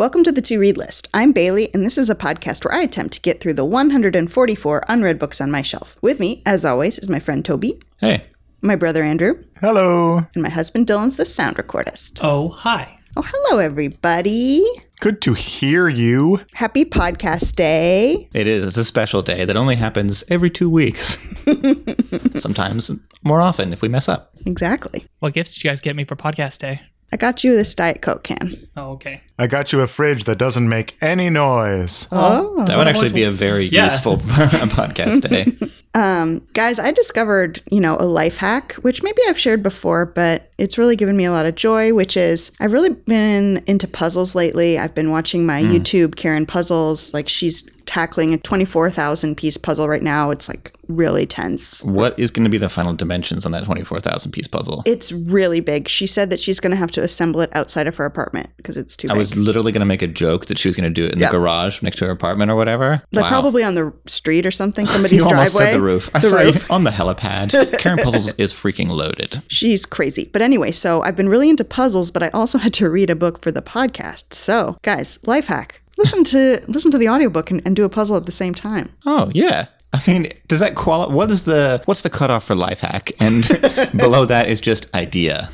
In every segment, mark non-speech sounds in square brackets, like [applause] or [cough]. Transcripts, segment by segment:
Welcome to the To Read List. I'm Bailey, and this is a podcast where I attempt to get through the 144 unread books on my shelf. With me, as always, is my friend Toby, Hey, my brother Andrew, Hello. and my husband Dylan's the sound recordist. Oh, hi. Oh, hello, everybody. Good to hear you. Happy podcast day. it is. It's a special day that only happens every two weeks. [laughs] Sometimes more often if we mess up. Exactly. What gifts did you guys get me for podcast day? I got you this Diet Coke can. Oh, okay. I got you a fridge that doesn't make any noise. Oh. That would actually be a very Yeah. useful [laughs] podcast day. [laughs] Um, guys, I discovered, you know, a life hack, which maybe I've shared before, but it's really given me a lot of joy, which is I've really been into puzzles lately. I've been watching my YouTube Karen Puzzles. Like she's tackling a 24,000 piece puzzle right now. It's like really tense. What is going to be the final dimensions on that 24,000 piece puzzle? It's really big. She said that she's going to have to assemble it outside of her apartment because it's too I big. was literally going to make a joke that she was going to do it in Yeah. the garage next to her apartment or whatever. like Wow. probably on the street or something, [laughs] somebody's you almost driveway. said the roof. I The saw roof. on the helipad. [laughs] Karen Puzzles is freaking loaded. She's crazy. But anyway, so I've been really into puzzles, but I also had to read a book for the podcast. So, guys, life hack. Listen to listen to the audiobook and, and do a puzzle at the same time. Oh yeah. I mean, does that qualify? What is the what's the cutoff for life hack? And [laughs] below that is just idea.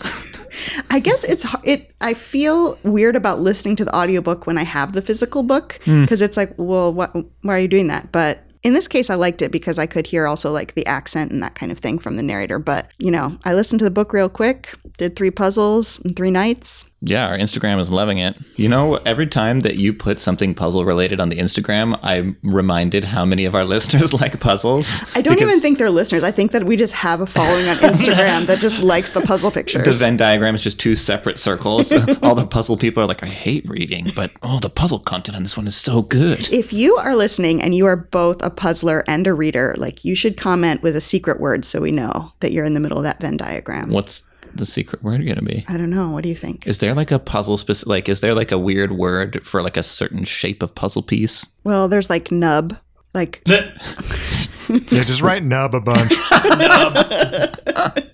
I guess it's it I feel weird about listening to the audiobook when I have the physical book hmm. because it's like, well, what why are you doing that? But in this case, I liked it because I could hear also like the accent and that kind of thing from the narrator. But, you know, I listened to the book real quick, did three puzzles in three nights. Yeah, our Instagram is loving it. You know, every time that you put something puzzle related on the Instagram, I'm reminded how many of our [laughs] listeners like puzzles. I don't even think they're listeners. I think that we just have a following on [laughs] Instagram that just likes the puzzle pictures. the. Venn diagram is just two separate circles. [laughs] All the puzzle people are like, I hate reading, but oh, the puzzle content on this one is so good. if you are listening and you are both a puzzler and a reader, like you should comment with a secret word so we know that you're in the middle of that Venn diagram. What's the secret word going to be? I don't know. What do you think? Is there like a puzzle specific? Like, is there like a weird word for like a certain shape of puzzle piece? Well, there's like nub. Like [laughs] Yeah, just write nub a bunch. [laughs]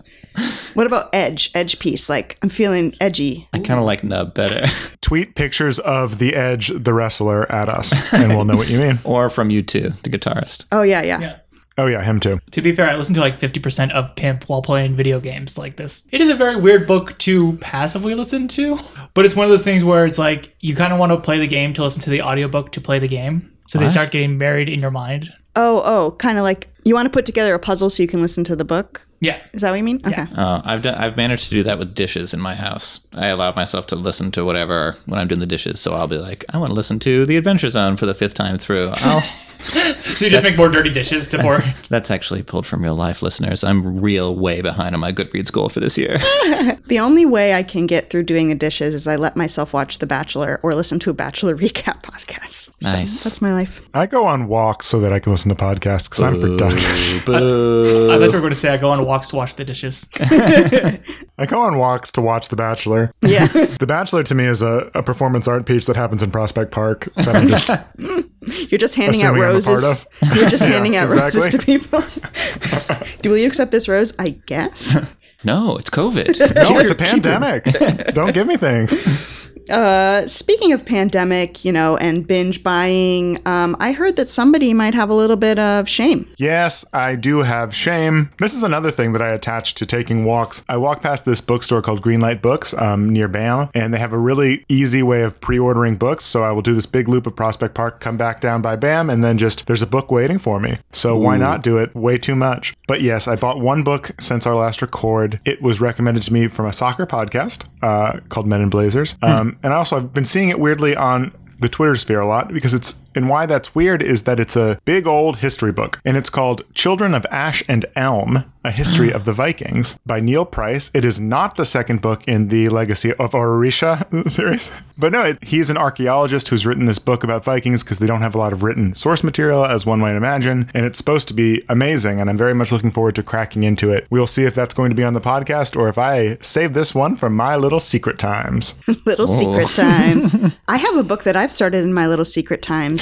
what about edge? Edge piece. Like I'm feeling edgy. I kind of like nub better. [laughs] Tweet pictures of the Edge, the wrestler, at us, and we'll know what you mean. or from U2, the guitarist. Oh yeah, yeah. yeah. Oh yeah, him too. To be fair, I listened to like 50% of Pimp while playing video games like this. It is a very weird book to passively listen to, but it's one of those things where it's like you kind of want to play the game to listen to the audiobook to play the game. So they start getting married in your mind. Oh oh, kind of like you want to put together a puzzle so you can listen to the book. Yeah. Is that what you mean? Okay. Uh, I've done, I've managed to do that with dishes in my house. I allow myself to listen to whatever when I'm doing the dishes. So I'll be like, I want to listen to The Adventure Zone for the fifth time through. I'll, [laughs] So you just make more dirty dishes to pour. [laughs] that's actually pulled from real life listeners. I'm real way behind on my Goodreads goal for this year. [laughs] The only way I can get through doing the dishes is I let myself watch The Bachelor or listen to a Bachelor recap podcast. So Nice. that's my life. I go on walks so that I can listen to podcasts because I'm productive. Boo. I thought you were going to say I go on walks to wash the dishes. I go on walks to watch The Bachelor. Yeah. The Bachelor to me is a, a performance art piece that happens in Prospect Park that I'm just You're just handing out Assuming I'm roses. [laughs] You're just handing out exactly. roses to people. [laughs] Do will you accept this rose? I guess. [laughs] no, it's COVID. no, it's a pandemic. Don't give me things. Uh, speaking of pandemic, you know, and binge buying, um, I heard that somebody might have a little bit of shame. Yes, I do have shame. This is another thing that I attach to taking walks. I walk past this bookstore called Greenlight Books um, near BAM, and they have a really easy way of pre ordering books. So I will do this big loop of Prospect Park, come back down by BAM, and then just there's a book waiting for me. So why not do it? Way too much. But yes, I bought one book since our last record. It was recommended to me from a soccer podcast uh, called Men in Blazers. Um, Um, and I also, I've been seeing it weirdly on the Twitter sphere a lot because it's and why that's weird is that it's a big old history book and it's called Children of Ash and Elm: A History of the Vikings by Neil Price. It is not the second book in the Legacy of Orisha [laughs] series, but no, it, he's an archaeologist who's written this book about Vikings because they don't have a lot of written source material, as one might imagine, and it's supposed to be amazing. And I'm very much looking forward to cracking into it. We'll see if that's going to be on the podcast or if I save this one from my little secret times. [laughs] Little secret oh. times. [laughs] I have a book that I've started in my little secret times.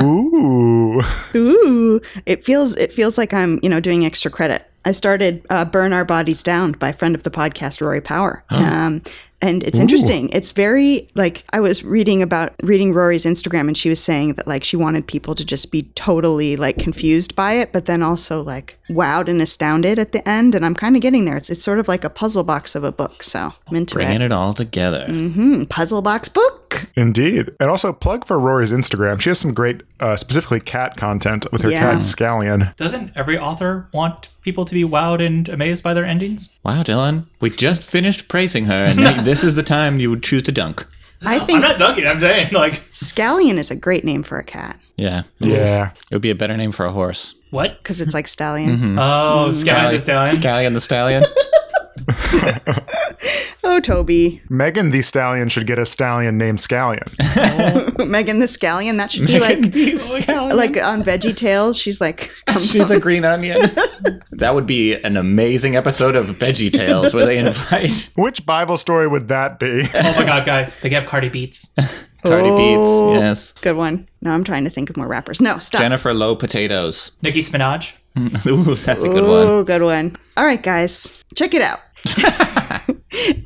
Ooh. [laughs] Ooh, it feels it feels like I'm you know doing extra credit. I started uh, "Burn Our Bodies Down" by a friend of the podcast, Rory Power. Um, and it's interesting. It's very like I was reading about reading Rory's Instagram, and she was saying that like she wanted people to just be totally like confused by it, but then also like wowed and astounded at the end. And I'm kind of getting there. It's it's sort of like a puzzle box of a book, so I'm into Bringing it. it all together. Hmm, puzzle box book. Indeed. And also plug for Rory's Instagram. She has some great, uh, specifically cat content with her Yeah. cat Scallion. Doesn't every author want people to be wowed and amazed by their endings? Wow, Dylan, we just finished praising her, and [laughs] this is the time you would choose to dunk. I think I'm think not dunking. I'm saying like scallion is a great name for a cat Yeah. it Yeah. is. It would be a better name for a horse. what? because it's like stallion. Mm-hmm. Oh, Sky the Stallion. Scallion the Stallion. [laughs] [laughs] Oh, Toby, Megan the Stallion should get a stallion named Scallion. [laughs] [laughs] Megan the scallion. That should be like like on Veggie Tales. She's like comes She's a green onion. [laughs] that would be an amazing episode of Veggie Tales where they invite Which Bible story would that be? Oh my god, guys, they have Cardi Beats. Cardi Oh. Beats. Yes. Good one. No, I'm trying to think of more rappers. No, stop. Jennifer Low Potatoes. Nicki Minaj. Ooh, that's a good one. Oh, good one. All right, guys, check it out.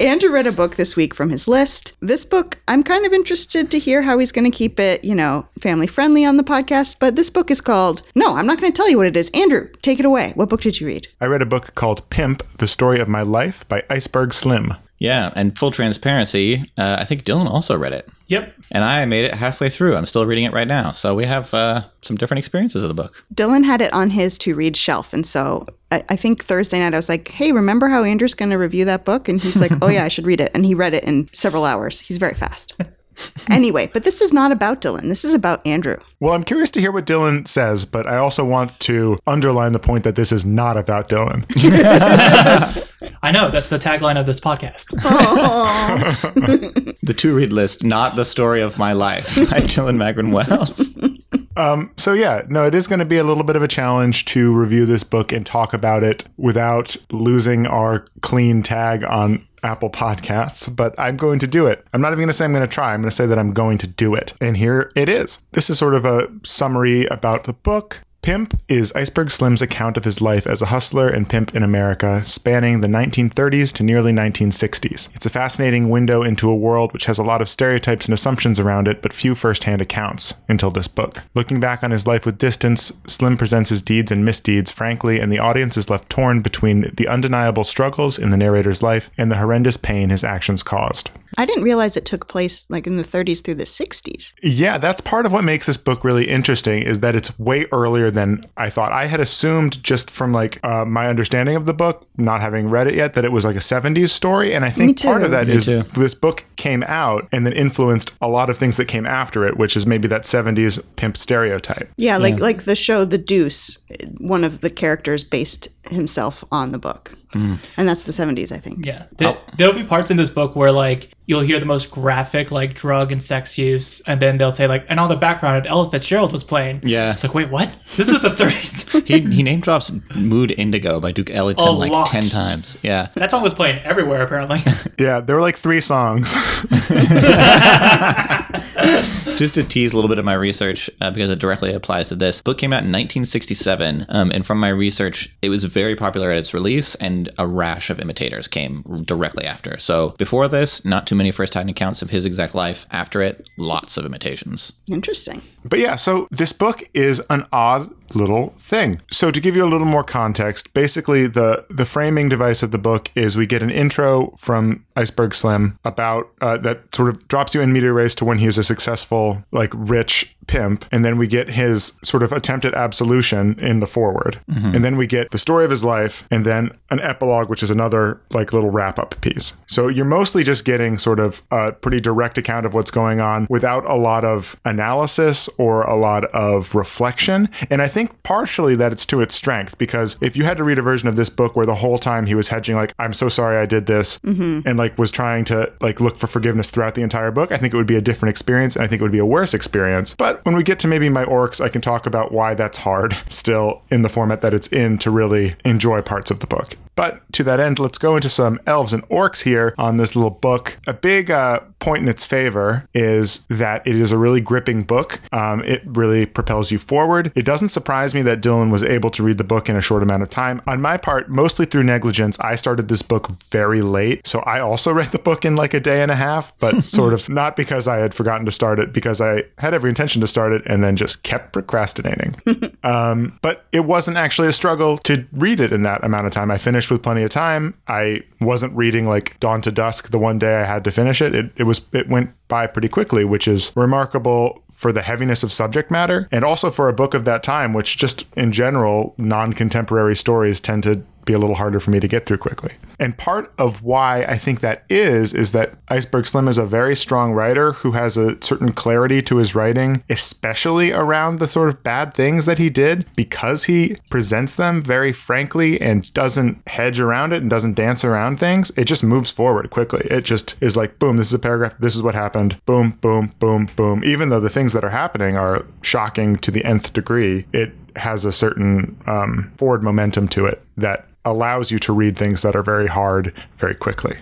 Andrew read a book this week from his list. This book, I'm kind of interested to hear how he's going to keep it, you know, family friendly on the podcast. But this book is called, no, I'm not going to tell you what it is. Andrew, take it away. What book did you read? I read a book called Pimp, The Story of My Life by Iceberg Slim. Yeah, and full transparency, uh, I think Dylan also read it. Yep. And I made it halfway through. I'm still reading it right now. So we have uh, some different experiences of the book. Dylan had it on his to read shelf. And so I, I think Thursday night I was like, hey, remember how Andrew's going to review that book? And he's like, oh, yeah, I should read it. And he read it in several hours. He's very fast. [laughs] anyway, but this is not about Dylan. This is about Andrew. Well, I'm curious to hear what Dylan says, but I also want to underline the point that this is not about Dylan. [laughs] [laughs] I know, that's the tagline of this podcast. [laughs] The to read list, not the story of my life [laughs] by Dylan Magrin Wells. [laughs] Um, so yeah, no, it is going to be a little bit of a challenge to review this book and talk about it without losing our clean tag on Apple Podcasts, but I'm going to do it. I'm not even going to say I'm going to try. I'm going to say that I'm going to do it. And here it is. This is sort of a summary about the book. Pimp is Iceberg Slim's account of his life as a hustler and pimp in America, spanning the 1930s to nearly 1960s. It's a fascinating window into a world which has a lot of stereotypes and assumptions around it, but few firsthand accounts until this book. Looking back on his life with distance, Slim presents his deeds and misdeeds frankly, and the audience is left torn between the undeniable struggles in the narrator's life and the horrendous pain his actions caused. I didn't realize it took place like in the 30s through the 60s. Yeah, that's part of what makes this book really interesting is that it's way earlier than I thought. I had assumed just from like uh, my understanding of the book, not having read it yet, that it was like a 70s story. And I think part of that Me is too. this book came out and then influenced a lot of things that came after it, which is maybe that 70s pimp stereotype. Yeah, like like the show The Deuce, one of the characters based himself on the book. Mm. And that's the 70s, I think. Yeah. There, oh. There'll be parts in this book where like you'll hear the most graphic like drug and sex use, and then they'll say like, and on the background, Ella Fitzgerald was playing. Yeah. It's like, wait, what? This is the 30s. [laughs] He, he name drops Mood Indigo by Duke Ellington A like lot. 10 times. Yeah. that song was playing everywhere apparently. [laughs] Yeah, there were like three songs. [laughs] Just to tease a little bit of my research, uh, because it directly applies to this, book came out in 1967, um, and from my research, it was very popular at its release, and a rash of imitators came directly after. So before this, not too many first-hand accounts of his exact life. After it, lots of imitations. Interesting. But yeah, so this book is an odd little thing. So to give you a little more context, basically the the framing device of the book is we get an intro from Iceberg Slim about uh, that sort of drops you in medias res to when he is a successful, like rich pimp, and then we get his sort of attempt at absolution in the foreword, and then we get the story of his life, and then an epilogue, which is another like little wrap up piece. So you're mostly just getting sort of a pretty direct account of what's going on without a lot of analysis or a lot of reflection. And I think partially that it's to its strength because if you had to read a version of this book where the whole time he was hedging, like, I'm so sorry I did this, mm-hmm. and like was trying to like look for forgiveness throughout the entire book, I think it would be a different experience and I think it would be a worse experience. But when we get to maybe my orcs, I can talk about why that's hard [laughs] still in the format that it's in to really enjoy parts of the book. But to that end, let's go into some elves and orcs here on this little book. A big uh, point in its favor is that it is a really gripping book. Um, it really propels you forward. It doesn't surprise me that Dylan was able to read the book in a short amount of time. On my part, mostly through negligence, I started this book very late. So I also [laughs] read the book in like a day and a half, but [laughs] sort of not because I had forgotten to start it, because I had every intention to start it and then just kept procrastinating. [laughs] um, but it wasn't actually a struggle to read it in that amount of time. I finished with plenty of time. I wasn't reading like Dawn to Dusk the one day I had to finish it. It, it was it went by pretty quickly, which is remarkable for the heaviness of subject matter and also for a book of that time, which just in general, non-contemporary stories tend to be a little harder for me to get through quickly. And part of why I think that is, is that Iceberg Slim is a very strong writer who has a certain clarity to his writing, especially around the sort of bad things that he did, because he presents them very frankly and doesn't hedge around it and doesn't dance around things. It just moves forward quickly. It just is like, boom, this is a paragraph, this is what happened, boom, boom, boom, boom. Even though the things that are happening are shocking to the nth degree, it has a certain um, forward momentum to it that allows you to read things that are very hard very quickly.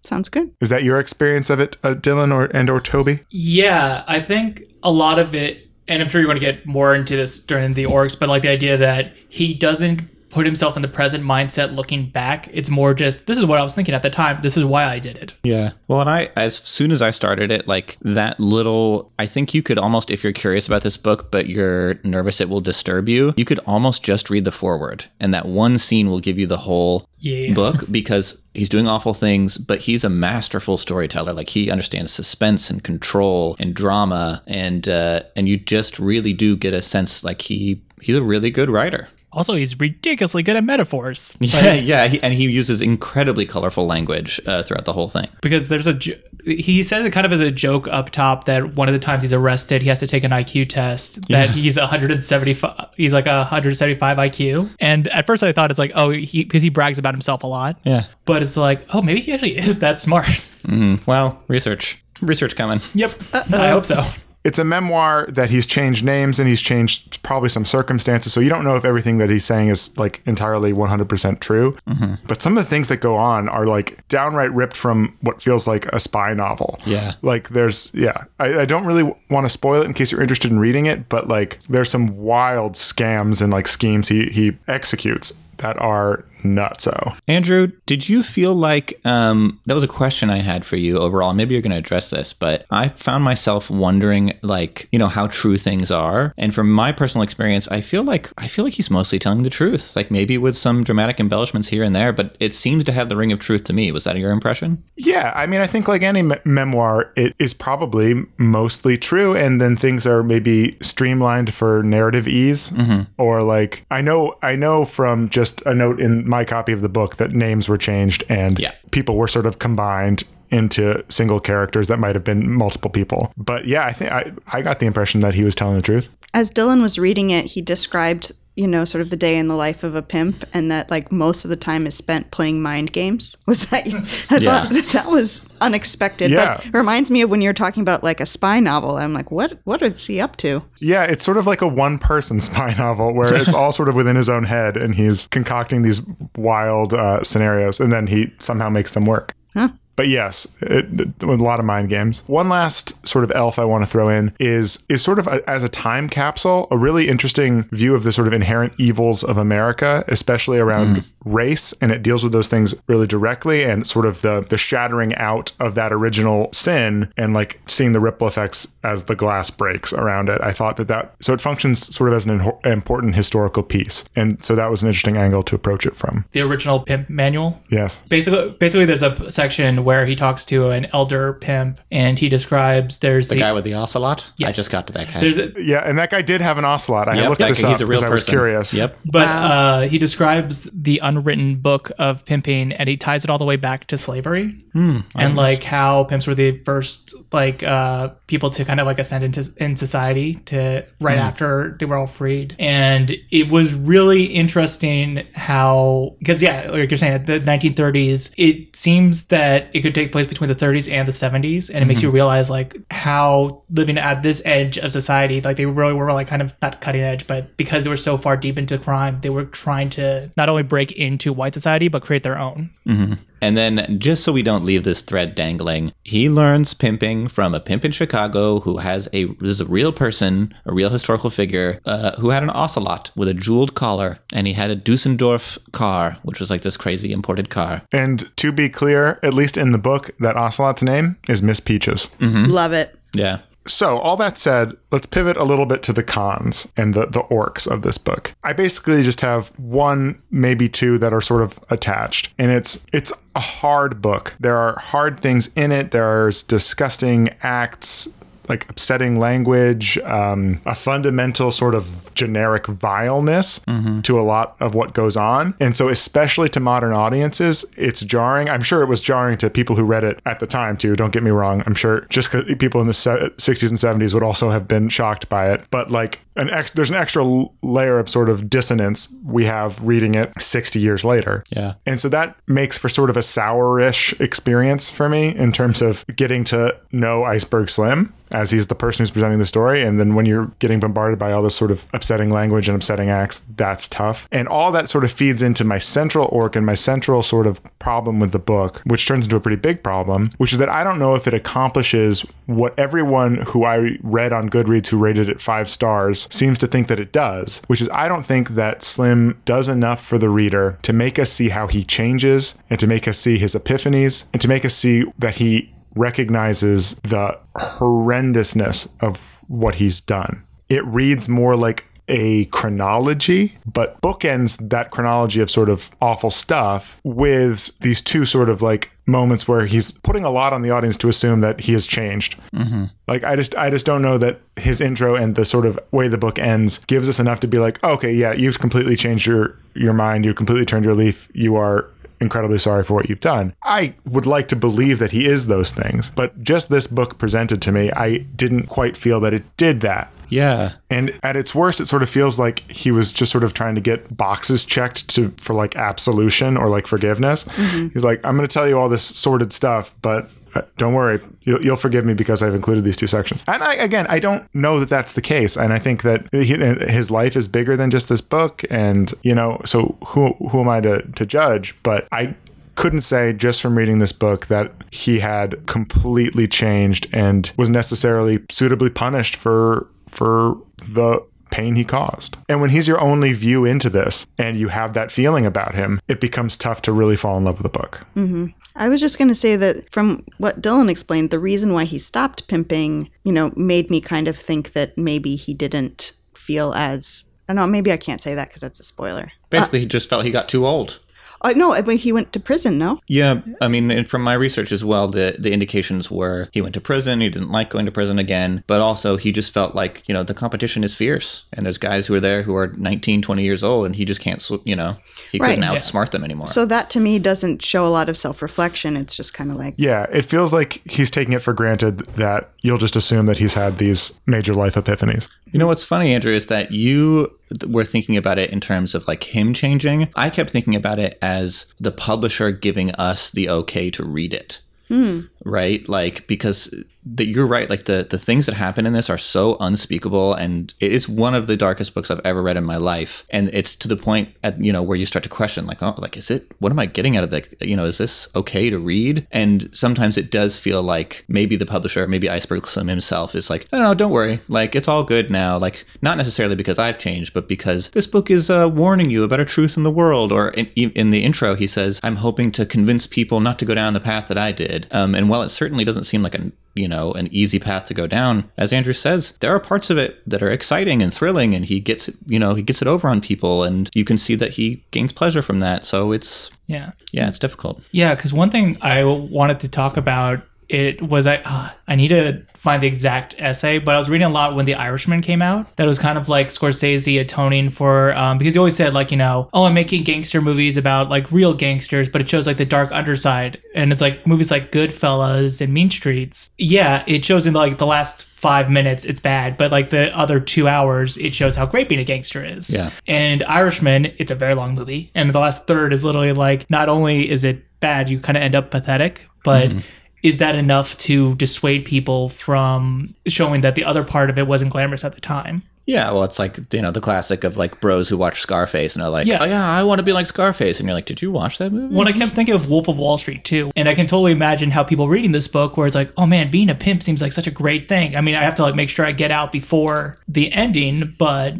Sounds good. Is that your experience of it, uh, Dylan or and or Toby? Yeah, I think a lot of it, and I'm sure you want to get more into this during the orcs, but like the idea that he doesn't put himself in the present mindset looking back. It's more just this is what I was thinking at the time. This is why I did it. Yeah. Well, and I, as soon as I started it, like that little, I think you could almost, if you're curious about this book, but you're nervous it will disturb you, you could almost just read the foreword. And that one scene will give you the whole Yeah. book [laughs] because he's doing awful things, but he's a masterful storyteller. Like he understands suspense and control and drama, and uh, and you just really do get a sense like he he's a really good writer. Also, he's ridiculously good at metaphors. [laughs] Yeah, yeah, he, and he uses incredibly colorful language uh, throughout the whole thing. because there's a he says it kind of as a joke up top that one of the times he's arrested he has to take an IQ test that he's 175 he's like a 175 IQ and at first I thought it's like oh he because he brags about himself a lot Yeah. but it's like oh maybe he actually is that smart mm-hmm. Well, research, research coming. yep uh, I uh, hope so It's a memoir that he's changed names and he's changed probably some circumstances. So you don't know if everything that he's saying is like entirely 100% true. Mm-hmm. But some of the things that go on are like downright ripped from what feels like a spy novel. Yeah. Like there's, yeah, I, I don't really want to spoil it in case you're interested in reading it, but like there's some wild scams and like schemes he, he executes that are nutso. Andrew, did you feel like um, that was a question I had for you overall? Maybe you're going to address this, but I found myself wondering, like, you know, how true things are. And from my personal experience, I feel like I feel like he's mostly telling the truth, like maybe with some dramatic embellishments here and there, but it seems to have the ring of truth to me. Was that your impression? Yeah, I mean, I think like any me- memoir, it is probably mostly true, and then things are maybe streamlined for narrative ease, or like I know, I know from just a note in my copy of the book that names were changed and Yeah. people were sort of combined into single characters that might have been multiple people. But yeah, I think I, I got the impression that he was telling the truth. As Dylan was reading it, he described, you know, sort of the day in the life of a pimp and that like most of the time is spent playing mind games. [laughs] Was that I Yeah. thought that, was unexpected. Yeah. But it reminds me of when you're talking about like a spy novel. I'm like, what what is he up to? Yeah, it's sort of like a one person [laughs] spy novel where [laughs] it's all sort of within his own head and he's concocting these wild uh, scenarios and then he somehow makes them work. Huh. But yes, it, it- a lot of mind games. One last sort of elf I want to throw in is is sort of a, as a time capsule, a really interesting view of the sort of inherent evils of America, especially around mm. race, and it deals with those things really directly and sort of the the shattering out of that original sin and like seeing the ripple effects as the glass breaks around it. I thought that that so it functions sort of as an inho- important historical piece, and so that was an interesting angle to approach it from. the original pimp manual Yes. basically basically there's a section where he talks to an elder pimp and he describes there's The guy with the ocelot? Yeah. I just got to that guy. there's a, Yeah, and that guy did have an ocelot. I Yep, looked that- this he's up a real because I was person. curious. Yep. But uh, he describes the unwritten book of pimping, and he ties it all the way back to slavery, and like how pimps were the first like uh, people to kind of like ascend into in society to right after they were all freed, and it was really interesting how because yeah, like you're saying, the 1930s, it seems that it could take place between the 30s and the 70s, and it makes you mm-hmm. realize like how living at this edge of society, like they really were like kind of not cutting edge, but because they were so far deep into crime, they were trying to not only break into white society but create their own. Mm-hmm. And then, just so we don't leave this thread dangling, he learns pimping from a pimp in Chicago who has a this is a real person, a real historical figure, uh, who had an ocelot with a jeweled collar, and he had a Duesenberg car, which was like this crazy imported car. And to be clear, at least in the book, that Ocelot's name is Miss Peaches. Love it. Yeah. So, all that said, let's pivot a little bit to the cons and the, the orcs of this book. I basically just have one, maybe two that are sort of attached. And it's it's a hard book. There are hard things in it. There's disgusting acts, like upsetting language, um, a fundamental sort of generic vileness to a lot of what goes on. And so, especially to modern audiences, it's jarring. I'm sure it was jarring to people who read it at the time, too. Don't get me wrong. I'm sure just people in the se- 60s and 70s would also have been shocked by it. But like, an ex- there's an extra layer of sort of dissonance we have reading it 60 years later. Yeah. And so that makes for sort of a sourish experience for me in terms of getting to know Iceberg Slim as he's the person who's presenting the story. And then when you're getting bombarded by all this sort of upsetting language and upsetting acts, that's tough. And all that sort of feeds into my central orc and my central sort of problem with the book, which turns into a pretty big problem, which is that I don't know if it accomplishes what everyone who I read on Goodreads who rated it five stars seems to think that it does, which is I don't think that Slim does enough for the reader to make us see how he changes and to make us see his epiphanies and to make us see that he recognizes the horrendousness of what he's done. It reads more like a chronology, but bookends that chronology of sort of awful stuff with these two sort of like moments where he's putting a lot on the audience to assume that he has changed. Mm-hmm. Like I just I just don't know that his intro and the sort of way the book ends gives us enough to be like, okay, yeah, you've completely changed your your mind, you've completely turned your leaf, you are incredibly sorry for what you've done. I would like to believe that he is those things, but just this book presented to me, I didn't quite feel that it did that. Yeah. And at its worst, it sort of feels like he was just sort of trying to get boxes checked to for like absolution or like forgiveness. Mm-hmm. He's like, I'm going to tell you all this sordid stuff, but Uh, don't worry, you'll, you'll forgive me because I've included these two sections. And I, again, I don't know that that's the case. And I think that he, uh, his life is bigger than just this book. And, you know, so who, who am I to, to judge? But I couldn't say just from reading this book that he had completely changed and was necessarily suitably punished for for the pain he caused. And when he's your only view into this and you have that feeling about him, it becomes tough to really fall in love with the book. Mm-hmm. I was just going to say that from what Dylan explained, the reason why he stopped pimping, you know, made me kind of think that maybe he didn't feel as. I don't know, maybe I can't say that because that's a spoiler. Basically, he just felt he got too old. Uh, no, I mean, he went to prison, no? Yeah, I mean, and from my research as well, the the indications were he went to prison, he didn't like going to prison again, but also he just felt like, you know, the competition is fierce and there's guys who are there who are 19, 20 years old and he just can't, you know, he couldn't Right. outsmart them anymore. So that to me doesn't show a lot of self reflection. It's just kind of like, Yeah, it feels like he's taking it for granted that you'll just assume that he's had these major life epiphanies. You know what's funny, Andrew, is that you were thinking about it in terms of like him changing. I kept thinking about it as the publisher giving us the okay to read it. Hmm. Right? Like, because the, you're right. Like, the, the things that happen in this are so unspeakable. And it is one of the darkest books I've ever read in my life. And it's to the point at, you know, where you start to question, like, oh, like, is it, what am I getting out of the, you know, is this okay to read? And sometimes it does feel like maybe the publisher, maybe Iceberg Slim himself is like, no, no, don't worry. Like, it's all good now. Like, not necessarily because I've changed, but because this book is uh, warning you about a truth in the world. Or in, in the intro, he says, I'm hoping to convince people not to go down the path that I did. Um, and while it certainly doesn't seem like an you know an easy path to go down. As andrew says there are parts of it that are exciting and thrilling and he gets it you know he gets it over on people and you can see that he gains pleasure from that. So it's Yeah. yeah it's difficult. Yeah, because one thing I wanted to talk about it was I uh, I need to find the exact essay, but I was reading a lot when The Irishman came out. That was kind of like Scorsese atoning for um, because he always said like you know oh I'm making gangster movies about like real gangsters, but it shows like the dark underside, and it's like movies like Goodfellas and Mean Streets. Yeah, it shows in like the last five minutes it's bad, but like the other two hours it shows how great being a gangster is. Yeah. And Irishman, it's a very long movie, and the last third is literally like not only is it bad, you kind of end up pathetic. But Mm-hmm. Is that enough to dissuade people from showing that the other part of it wasn't glamorous at the time? Yeah, well, it's like you know the classic of like bros who watch Scarface and are like, Yeah. "Oh yeah, I want to be like Scarface," and you're like, "Did you watch that movie?" When I kept thinking of Wolf of Wall Street too, and I can totally imagine how people reading this book, where it's like, oh man, being a pimp seems like such a great thing. I mean, I have to like make sure I get out before the ending, but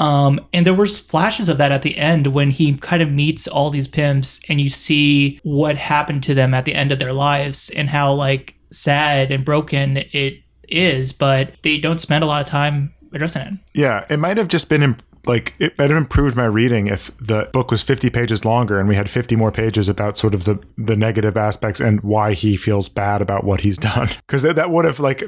um, and there was flashes of that at the end when he kind of meets all these pimps, and you see what happened to them at the end of their lives and how like sad and broken it is, but they don't spend a lot of time addressing it. Yeah, it might have just been imp- like it might have improved my reading if the book was 50 pages longer and we had 50 more pages about sort of the the negative aspects and why he feels bad about what he's [laughs] done because that, that would have like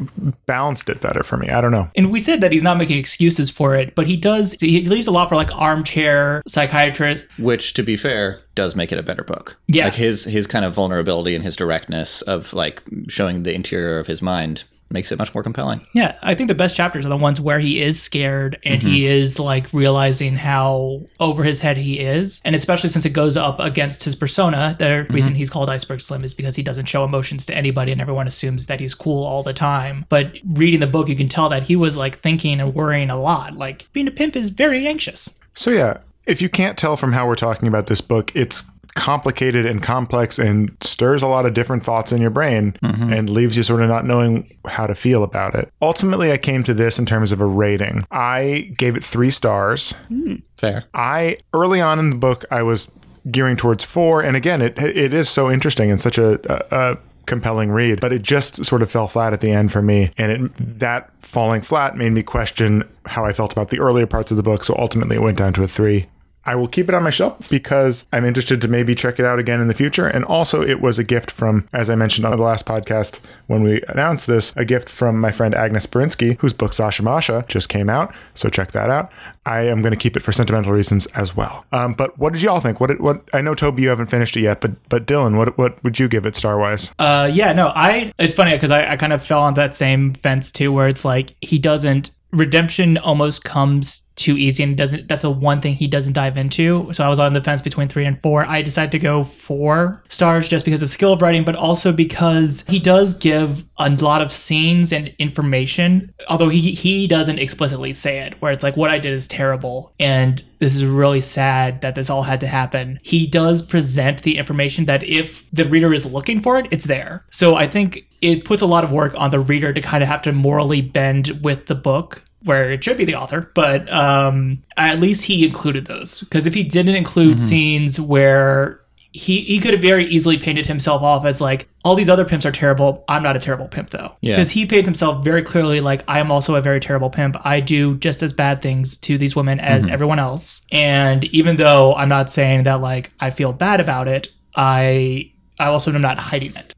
balanced it better for me. I don't know. And we said that he's not making excuses for it, but he does. He leaves a lot for like armchair psychiatrist. Which, to be fair, does make it a better book. Yeah. like his his kind of vulnerability and his directness of like showing the interior of his mind makes it much more compelling. Yeah, I think the best chapters are the ones where he is scared and he mm-hmm. is like realizing how over his head he is, and especially since it goes up against his persona. The mm-hmm. reason he's called Iceberg Slim is because he doesn't show emotions to anybody, and everyone assumes that he's cool all the time. But reading the book, you can tell that he was like thinking and worrying a lot. Like being a pimp is very anxious. So yeah, if you can't tell from how we're talking about this book, it's complicated and complex and stirs a lot of different thoughts in your brain mm-hmm. and leaves you sort of not knowing how to feel about it. Ultimately, I came to this in terms of a rating. I gave it 3 stars. Hmm. Fair. I early on in the book I was gearing towards 4 and again it it is so interesting and such a, a, a compelling read but it just sort of fell flat at the end for me and it that falling flat made me question how I felt about the earlier parts of the book so ultimately it went down to a 3 I will keep it on my shelf because I'm interested to maybe check it out again in the future. And also, it was a gift from, as I mentioned on the last podcast when we announced this, a gift from my friend Agnes Borinsky, whose book Sasha Masha just came out. So check that out. I am going to keep it for sentimental reasons as well. Um, but what did y'all think? What? What? I know Toby, you haven't finished it yet, but but Dylan, what what would you give it star wise? Uh, yeah, no, I. It's funny because I, I kind of fell on that same fence too, where it's like he doesn't redemption almost comes too easy and doesn't. That's the one thing he doesn't dive into. So I was on the fence between three and four. I decided to go four stars just because of skill of writing, but also because he does give a lot of scenes and information. Although he he doesn't explicitly say it, where it's like what I did is terrible and this is really sad that this all had to happen. He does present the information that if the reader is looking for it, it's there. So I think it puts a lot of work on the reader to kind of have to morally bend with the book where it should be the author, but um, at least he included those. Because if he didn't include scenes where he he could have very easily painted himself off as like all these other pimps are terrible. I'm not a terrible pimp though, Yeah. because he painted himself very clearly like I am also a very terrible pimp. I do just as bad things to these women as everyone else, and even though I'm not saying that like I feel bad about it, I I also am not hiding it.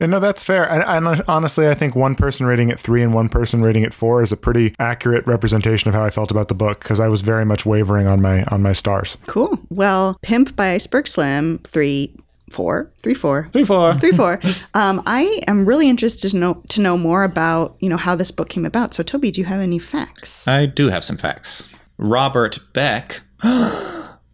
And no, that's fair. And, and honestly, I think one person rating it three and one person rating it four is a pretty accurate representation of how I felt about the book because I was very much wavering on my on my stars. Cool. Well, Pimp by Iceberg Slim, three, four, three, four. Three, four. [laughs] Um, I am really interested to know to know more about you know how this book came about. So, Toby, do you have any facts? I do have some facts. Robert Beck. [gasps]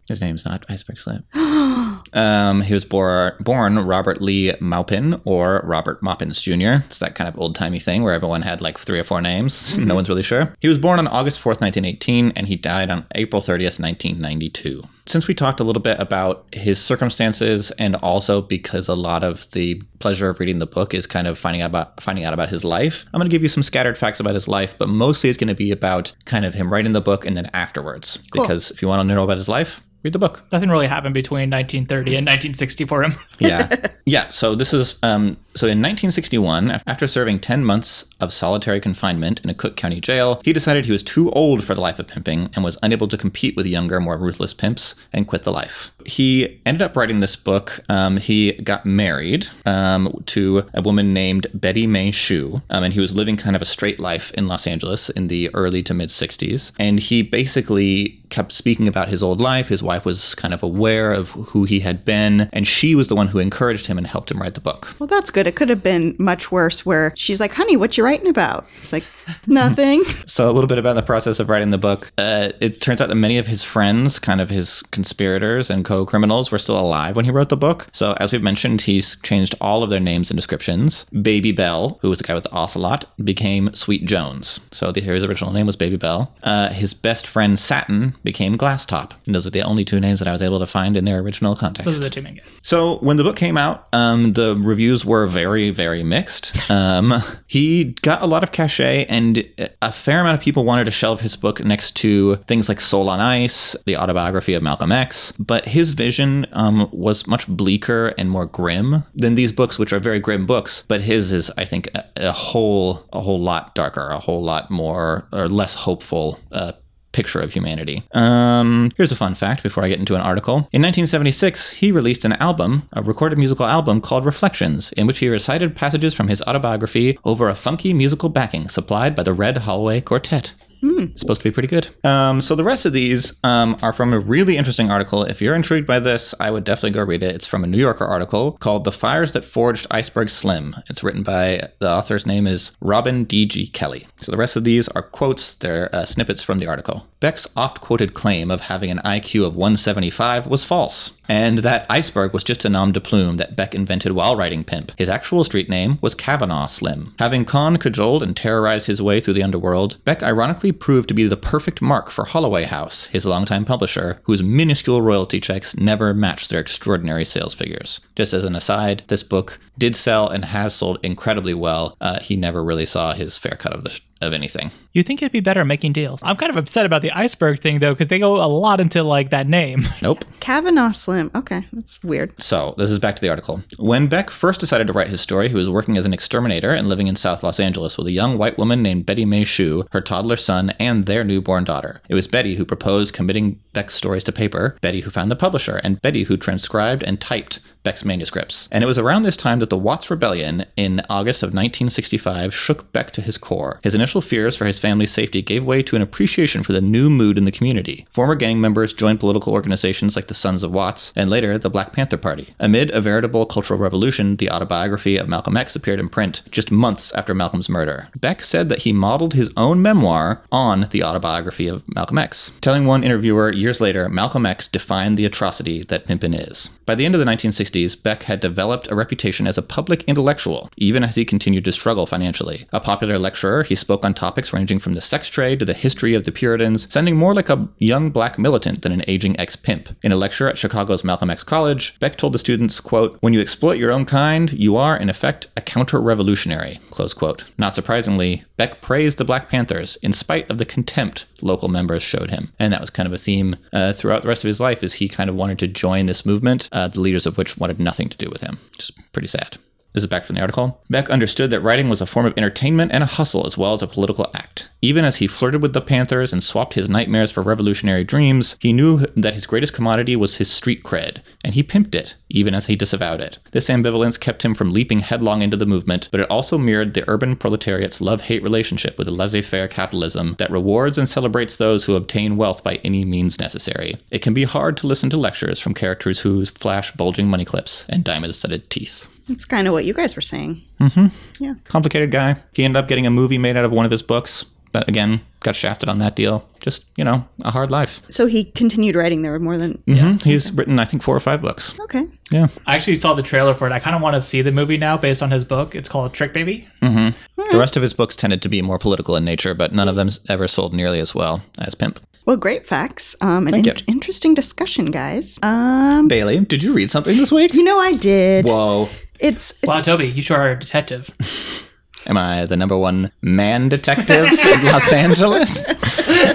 His name's not Iceberg Slim. [gasps] [gasps] um, he was bor- born Robert Lee Maupin or Robert Maupins Jr. It's that kind of old timey thing where everyone had like three or four names. No one's really sure. He was born on August 4th, 1918, and he died on April 30th, 1992. Since we talked a little bit about his circumstances and also because a lot of the pleasure of reading the book is kind of finding out about finding out about his life, I'm going to give you some scattered facts about his life, but mostly it's going to be about kind of him writing the book and then afterwards. Because if you want to know about his life, read the book. Nothing really happened between 1930 and 1960 for him. Yeah. [laughs] yeah. So this is um so in 1961, after serving 10 months of solitary confinement in a Cook County jail, he decided he was too old for the life of pimping and was unable to compete with younger, more ruthless pimps and quit the life. He ended up writing this book. Um, he got married um, to a woman named Betty Mae Shue, um, and he was living kind of a straight life in Los Angeles in the early to mid 60s. And he basically kept speaking about his old life. His wife was kind of aware of who he had been, and she was the one who encouraged him him and helped him write the book. Well, that's good. It could have been much worse where she's like, honey, what you writing about? It's like, nothing. [laughs] So, a little bit about the process of writing the book. Uh, it turns out that many of his friends, kind of his conspirators and co criminals, were still alive when he wrote the book. So, as we've mentioned, he's changed all of their names and descriptions. Baby Bell, who was the guy with the ocelot, became Sweet Jones. So, the, his original name was Baby Bell. Uh, his best friend Satin became Glasstop. And those are the only two names that I was able to find in their original context. Those are the two main guys. So when the book came out, um, the reviews were very, very mixed. Um, he got a lot of cachet, and a fair amount of people wanted to shelve his book next to things like Soul on Ice, the autobiography of Malcolm X. But his vision um, was much bleaker and more grim than these books, which are very grim books. But his is, I think, a, a whole, a whole lot darker, a whole lot more or less hopeful. Uh, picture of humanity. Um, here's a fun fact before I get into an article. In 1976, he released an album, a recorded musical album called Reflections, in which he recited passages from his autobiography over a funky musical backing supplied by the Red Holloway Quartet. It's supposed to be pretty good. Um, so the rest of these um, are from a really interesting article. If you're intrigued by this, I would definitely go read it. It's from a New Yorker article called "The Fires That Forged Iceberg Slim." It's written by the author's name is Robin D. G. Kelley. So the rest of these are quotes. They're uh, snippets from the article. Beck's oft-quoted claim of having an IQ of 175 was false, and that iceberg was just a nom de plume that Beck invented while writing Pimp. His actual street name was Kavanaugh Slim. Having con cajoled and terrorized his way through the underworld, Beck ironically proved to be the perfect mark for Holloway House, his longtime publisher, whose minuscule royalty checks never matched their extraordinary sales figures. Just as an aside, this book did sell and has sold incredibly well. Uh, he never really saw his fair cut of the of anything. You think it'd be better making deals? I'm kind of upset about the iceberg thing though, because they go a lot into like that name. [laughs] Nope. Kavanaugh Slim. Okay, that's weird. So, this is back to the article. When Beck first decided to write his story, he was working as an exterminator and living in South Los Angeles with a young white woman named Betty Mae Shue, her toddler son, and their newborn daughter. It was Betty who proposed committing Beck's stories to paper, Betty who found the publisher, and Betty who transcribed and typed Beck's manuscripts. And it was around this time that the Watts Rebellion in August of 1965 shook Beck to his core. His initial fears for his family's safety gave way to an appreciation for the new mood in the community. Former gang members joined political organizations like the Sons of Watts and later the Black Panther Party. Amid a veritable cultural revolution, the autobiography of Malcolm X appeared in print just months after Malcolm's murder. Beck said that he modeled his own memoir on the autobiography of Malcolm X, telling one interviewer years later Malcolm X defined the atrocity that Pimpin is. By the end of the 1960s, Beck had developed a reputation as a public intellectual, even as he continued to struggle financially. A popular lecturer, he spoke on topics ranging from the sex trade to the history of the Puritans, sounding more like a young black militant than an aging ex-pimp. In a lecture at Chicago's Malcolm X College, Beck told the students, quote, When you exploit your own kind, you are, in effect, a counter-revolutionary, close quote. Not surprisingly, Beck praised the Black Panthers in spite of the contempt local members showed him. And that was kind of a theme uh, throughout the rest of his life is he kind of wanted to join this movement, uh, the leaders of which wanted nothing to do with him. Just pretty sad. This is back from the article. Beck understood that writing was a form of entertainment and a hustle as well as a political act. Even as he flirted with the Panthers and swapped his nightmares for revolutionary dreams, he knew that his greatest commodity was his street cred, and he pimped it, even as he disavowed it. This ambivalence kept him from leaping headlong into the movement, but it also mirrored the urban proletariat's love hate relationship with laissez faire capitalism that rewards and celebrates those who obtain wealth by any means necessary. It can be hard to listen to lectures from characters who flash bulging money clips and diamond studded teeth. That's kind of what you guys were saying. Mhm. Yeah. Complicated guy. He ended up getting a movie made out of one of his books, but again, got shafted on that deal. Just, you know, a hard life. So he continued writing there more than. hmm He's written, I think, four or five books. Okay. Yeah. I actually saw the trailer for it. I kind of want to see the movie now based on his book. It's called Trick Baby. The rest of his books tended to be more political in nature, but none of them ever sold nearly as well as Pimp. Well, great facts. Um, an Thank in- you. interesting discussion, guys. Um, Bailey, did you read something this week? you know, I did. Whoa. It's it's Wow, Toby, you sure are a detective. [laughs] Am I the number one man detective in Los Angeles? [laughs]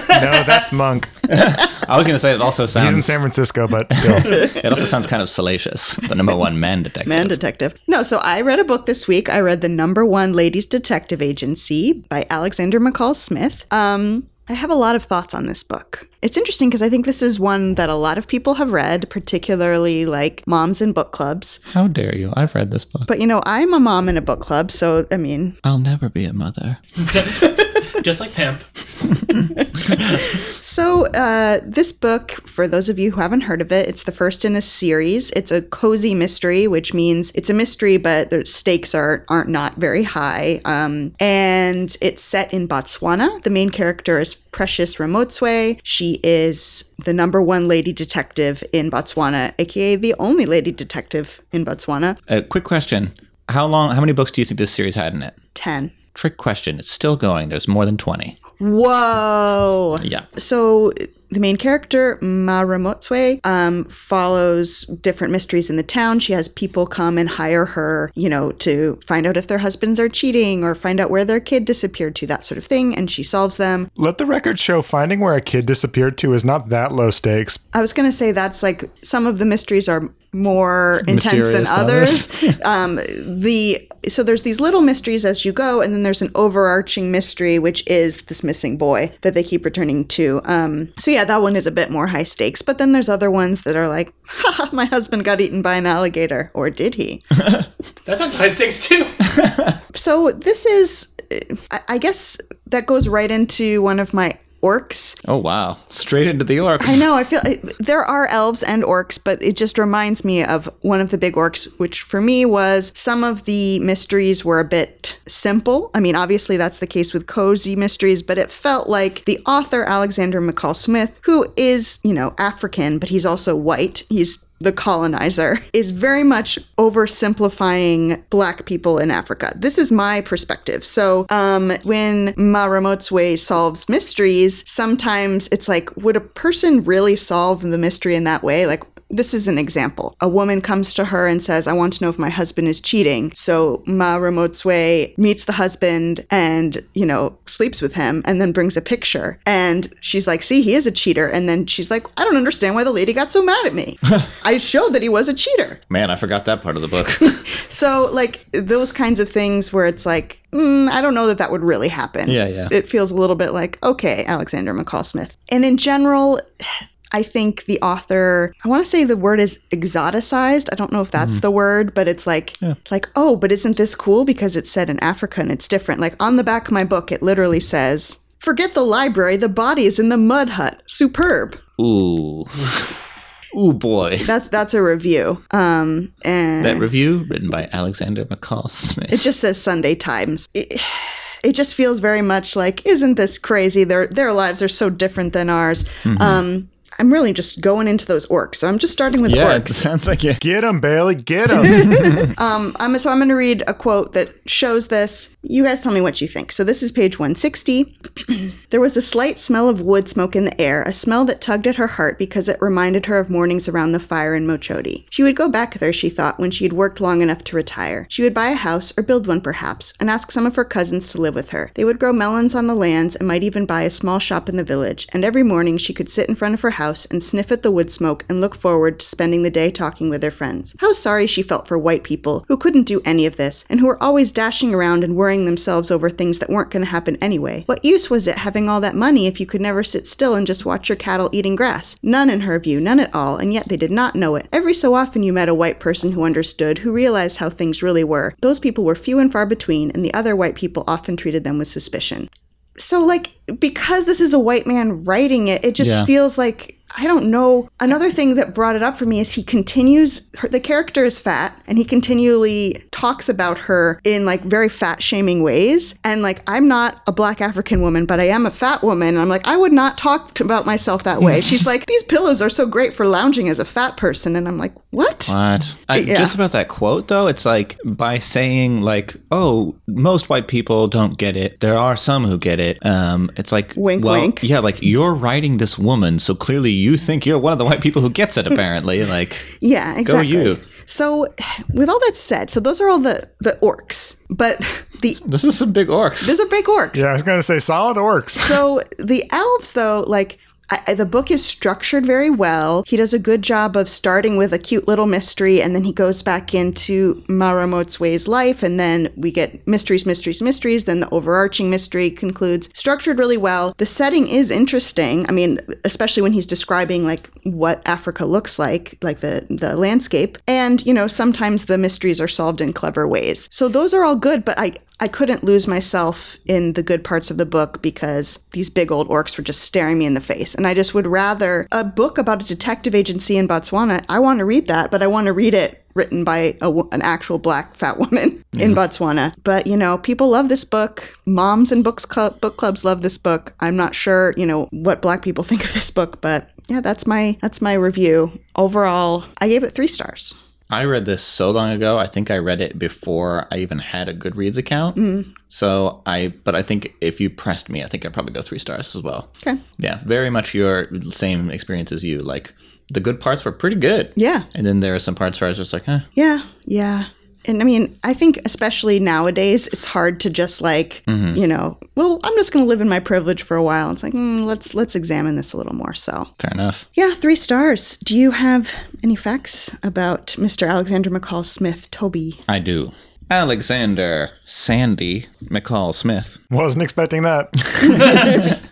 No, that's Monk. I was going to say it also sounds. He's in San Francisco, but still. [laughs] it also sounds kind of salacious. The number one man detective. Man Detective. No, so I read a book this week. I read The Number One Ladies Detective Agency by Alexander McCall Smith. Um, I have a lot of thoughts on this book. It's interesting because I think this is one that a lot of people have read, particularly like moms in book clubs. How dare you? I've read this book. But you know, I'm a mom in a book club, so I mean, I'll never be a mother. [laughs] Just like Pimp. So, uh, this book, for those of you who haven't heard of it, it's the first in a series. It's a cozy mystery, which means it's a mystery, but the stakes are aren't not very high. Um, and it's set in Botswana. The main character is Precious Ramotswe. She is the number one lady detective in Botswana, aka the only lady detective in Botswana. A quick question: How long? How many books do you think this series had in it? Ten. Trick question. It's still going. There's more than twenty. Whoa. Yeah. So the main character, Mma Ramotswe, um, follows different mysteries in the town. She has people come and hire her, you know, to find out if their husbands are cheating or find out where their kid disappeared to, that sort of thing. And she solves them. Let the record show finding where a kid disappeared to is not that low stakes. I was going to say that's like some of the mysteries are more intense than Mysterious than others. [laughs] [laughs] um, the so there's these little mysteries as you go, and then there's an overarching mystery, which is this missing boy that they keep returning to. Um, so yeah, that one is a bit more high stakes. But then there's other ones that are like, [laughs] Haha, my husband got eaten by an alligator, or did he? That sounds high stakes too. so this is, I, I guess that goes right into one of my orcs Oh wow! Straight into the orcs. I know. I feel there are elves and orcs, but it just reminds me of one of the big orcs, which for me was some of the mysteries were a bit simple. I mean, obviously that's the case with cozy mysteries, but it felt like the author Alexander McCall Smith, who is you know African, but he's also white. He's the colonizer is very much oversimplifying black people in Africa. This is my perspective. So, um, when Mma Ramotswe solves mysteries, sometimes it's like, would a person really solve the mystery in that way? Like, this is an example. A woman comes to her and says, I want to know if my husband is cheating. So Mma Ramotswe meets the husband and, you know, sleeps with him and then brings a picture. And she's like, see, he is a cheater. And then she's like, I don't understand why the lady got so mad at me. [laughs] I showed that he was a cheater. Man, I forgot that part of the book. [laughs] So, like, those kinds of things where it's like, mm, I don't know that that would really happen. Yeah, yeah. It feels a little bit like, okay, Alexander McCall Smith. And in general, I think the author, I want to say the word is exoticized. I don't know if that's Mm-hmm. the word, but it's like, like, oh, but isn't this cool because it's set in Africa and it's different. Like on the back of my book, it literally says, forget the library, the body is in the mud hut. Superb. Ooh. [laughs] Ooh boy. That's that's a review. Um, and That review written by Alexander McCall Smith. it just says Sunday Times. It, it just feels very much like, isn't this crazy? Their their lives are so different than ours. Mm-hmm. Um, I'm really just going into those orcs. So I'm just starting with yeah, it orcs. sounds like it. Get them, Bailey. Get them. [laughs] Um, I'm, so I'm going to read a quote that shows this. You guys tell me what you think. So this is page 160. [clears throat] there was a slight smell of wood smoke in the air, a smell that tugged at her heart because it reminded her of mornings around the fire in Mochudi. She would go back there, she thought, when she had worked long enough to retire. She would buy a house, or build one perhaps, and ask some of her cousins to live with her. They would grow melons on the lands and might even buy a small shop in the village, and every morning she could sit in front of her house and sniff at the wood smoke and look forward to spending the day talking with their friends. How sorry she felt for white people who couldn't do any of this and who were always dashing around and worrying themselves over things that weren't going to happen anyway. What use was it having all that money if you could never sit still and just watch your cattle eating grass? None in her view, none at all, and yet they did not know it. Every so often you met a white person who understood, who realized how things really were. Those people were few and far between, and the other white people often treated them with suspicion so like because this is a white man writing it it just Yeah. feels like I don't know. Another thing that brought it up for me is he continues, her, the character is fat and he continually talks about her in like very fat shaming ways. And like, I'm not a black African woman, but I am a fat woman. And I'm like, I would not talk t- about myself that way. [laughs] She's like, these pillows are so great for lounging as a fat person. And I'm like, what? What? I, Yeah. Just about that quote, though, it's like by saying like, "Oh, most white people don't get it. There are some who get it." Um, it's like, Wink, well, wink. Yeah, like you're writing this woman, so clearly you think you're one of the white people who gets it. Apparently, [laughs] like, Yeah, exactly. you. So, with all that said, so those are all the, the orcs. But the this is some big orcs. these are big orcs. yeah, I was going to say solid orcs. So the elves, though, like I, the book is structured very well. He does a good job of starting with a cute little mystery, and then he goes back into Mma Ramotswe's life, and then we get mysteries, mysteries, mysteries. Then the overarching mystery concludes. Structured really well. The setting is interesting. I mean, especially when he's describing like what Africa looks like, like the the landscape, and you know sometimes the mysteries are solved in clever ways. So those are all good, but I I couldn't lose myself in the good parts of the book because these big old orcs were just staring me in the face. And I just would rather a book about a detective agency in Botswana. I want to read that, but I want to read it written by a, an actual black fat [laughs] woman in Botswana. But you know, people love this book. Moms and books club, book clubs love this book. I'm not sure, you know, what black people [laughs] think of this book, but yeah, that's my that's my review. Overall, I gave it 3 stars. I read this so long ago. I think I read it before I even had a Goodreads account. So I, but I think if you pressed me, I think I'd probably go three stars as well. Okay. Yeah, very much your same experience as you. Like the good parts were pretty good. Yeah. And then there are some parts where I was just like, eh. Yeah, yeah. And I mean, I think especially nowadays, it's hard to just like, you know, well, I'm just going to live in my privilege for a while. It's like, mm, let's let's examine this a little more. So, fair enough. yeah, three stars. Do you have any facts about Mr. Alexander McCall Smith, Toby? I do. Alexander Sandy McCall Smith Wasn't expecting that.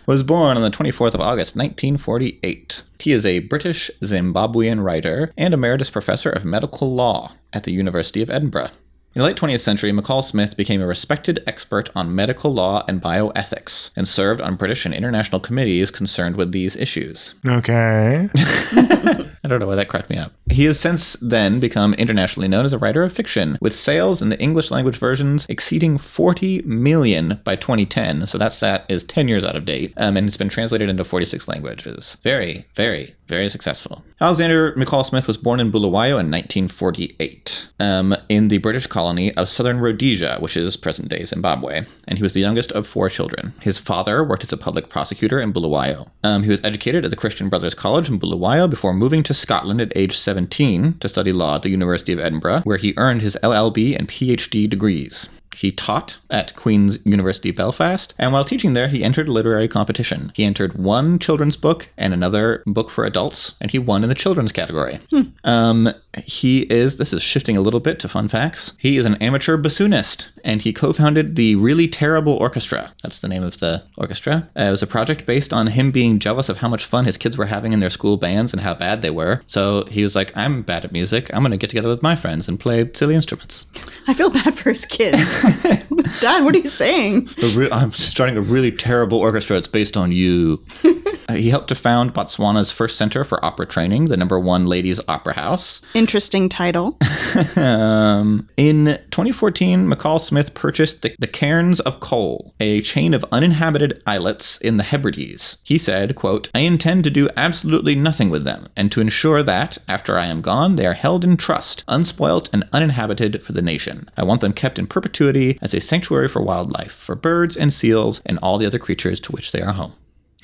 [laughs] [laughs] was born on the 24th of August, 1948. He is a British Zimbabwean writer and emeritus professor of medical law at the University of Edinburgh. In the late 20th century, McCall Smith became a respected expert on medical law and bioethics and served on British and international committees concerned with these issues. Okay. [laughs] I don't know why that cracked me up. He has since then become internationally known as a writer of fiction, with sales in the English language versions exceeding 40 million by 2010. So that stat is 10 years out of date, um, and it's been translated into 46 languages. Very, very, very successful. Alexander McCall Smith was born in Bulawayo in 1948, um, in the British colony of Southern Rhodesia, which is present day Zimbabwe, and he was the youngest of four children. His father worked as a public prosecutor in Bulawayo. Um, he was educated at the Christian Brothers College in Bulawayo before moving to Scotland at age 17 to study law at the University of Edinburgh, where he earned his LLB and PhD degrees. He taught at Queen's University Belfast, and while teaching there, he entered a literary competition. He entered one children's book and another book for adults, and he won in the children's category. Um, he is, this is shifting a little bit to fun facts. He is an amateur bassoonist, and he co founded the Really Terrible Orchestra. That's the name of the orchestra. Uh, it was a project based on him being jealous of how much fun his kids were having in their school bands and how bad they were. So he was like, I'm bad at music. I'm going to get together with my friends and play silly instruments. I feel bad for his kids. [laughs] Dad, what are you saying? Re- I'm starting a really terrible orchestra. It's based on you. [laughs] Uh, he helped to found Botswana's first center for opera training, the number one ladies' opera house. Interesting title. [laughs] Um, in 2014, McCall Smith purchased the, the Cairns of Coll, a chain of uninhabited islets in the Hebrides. He said, quote, I intend to do absolutely nothing with them, and to ensure that, after I am gone, they are held in trust, unspoilt and uninhabited for the nation. I want them kept in perpetuity as a sanctuary for wildlife, for birds and seals, and all the other creatures to which they are home.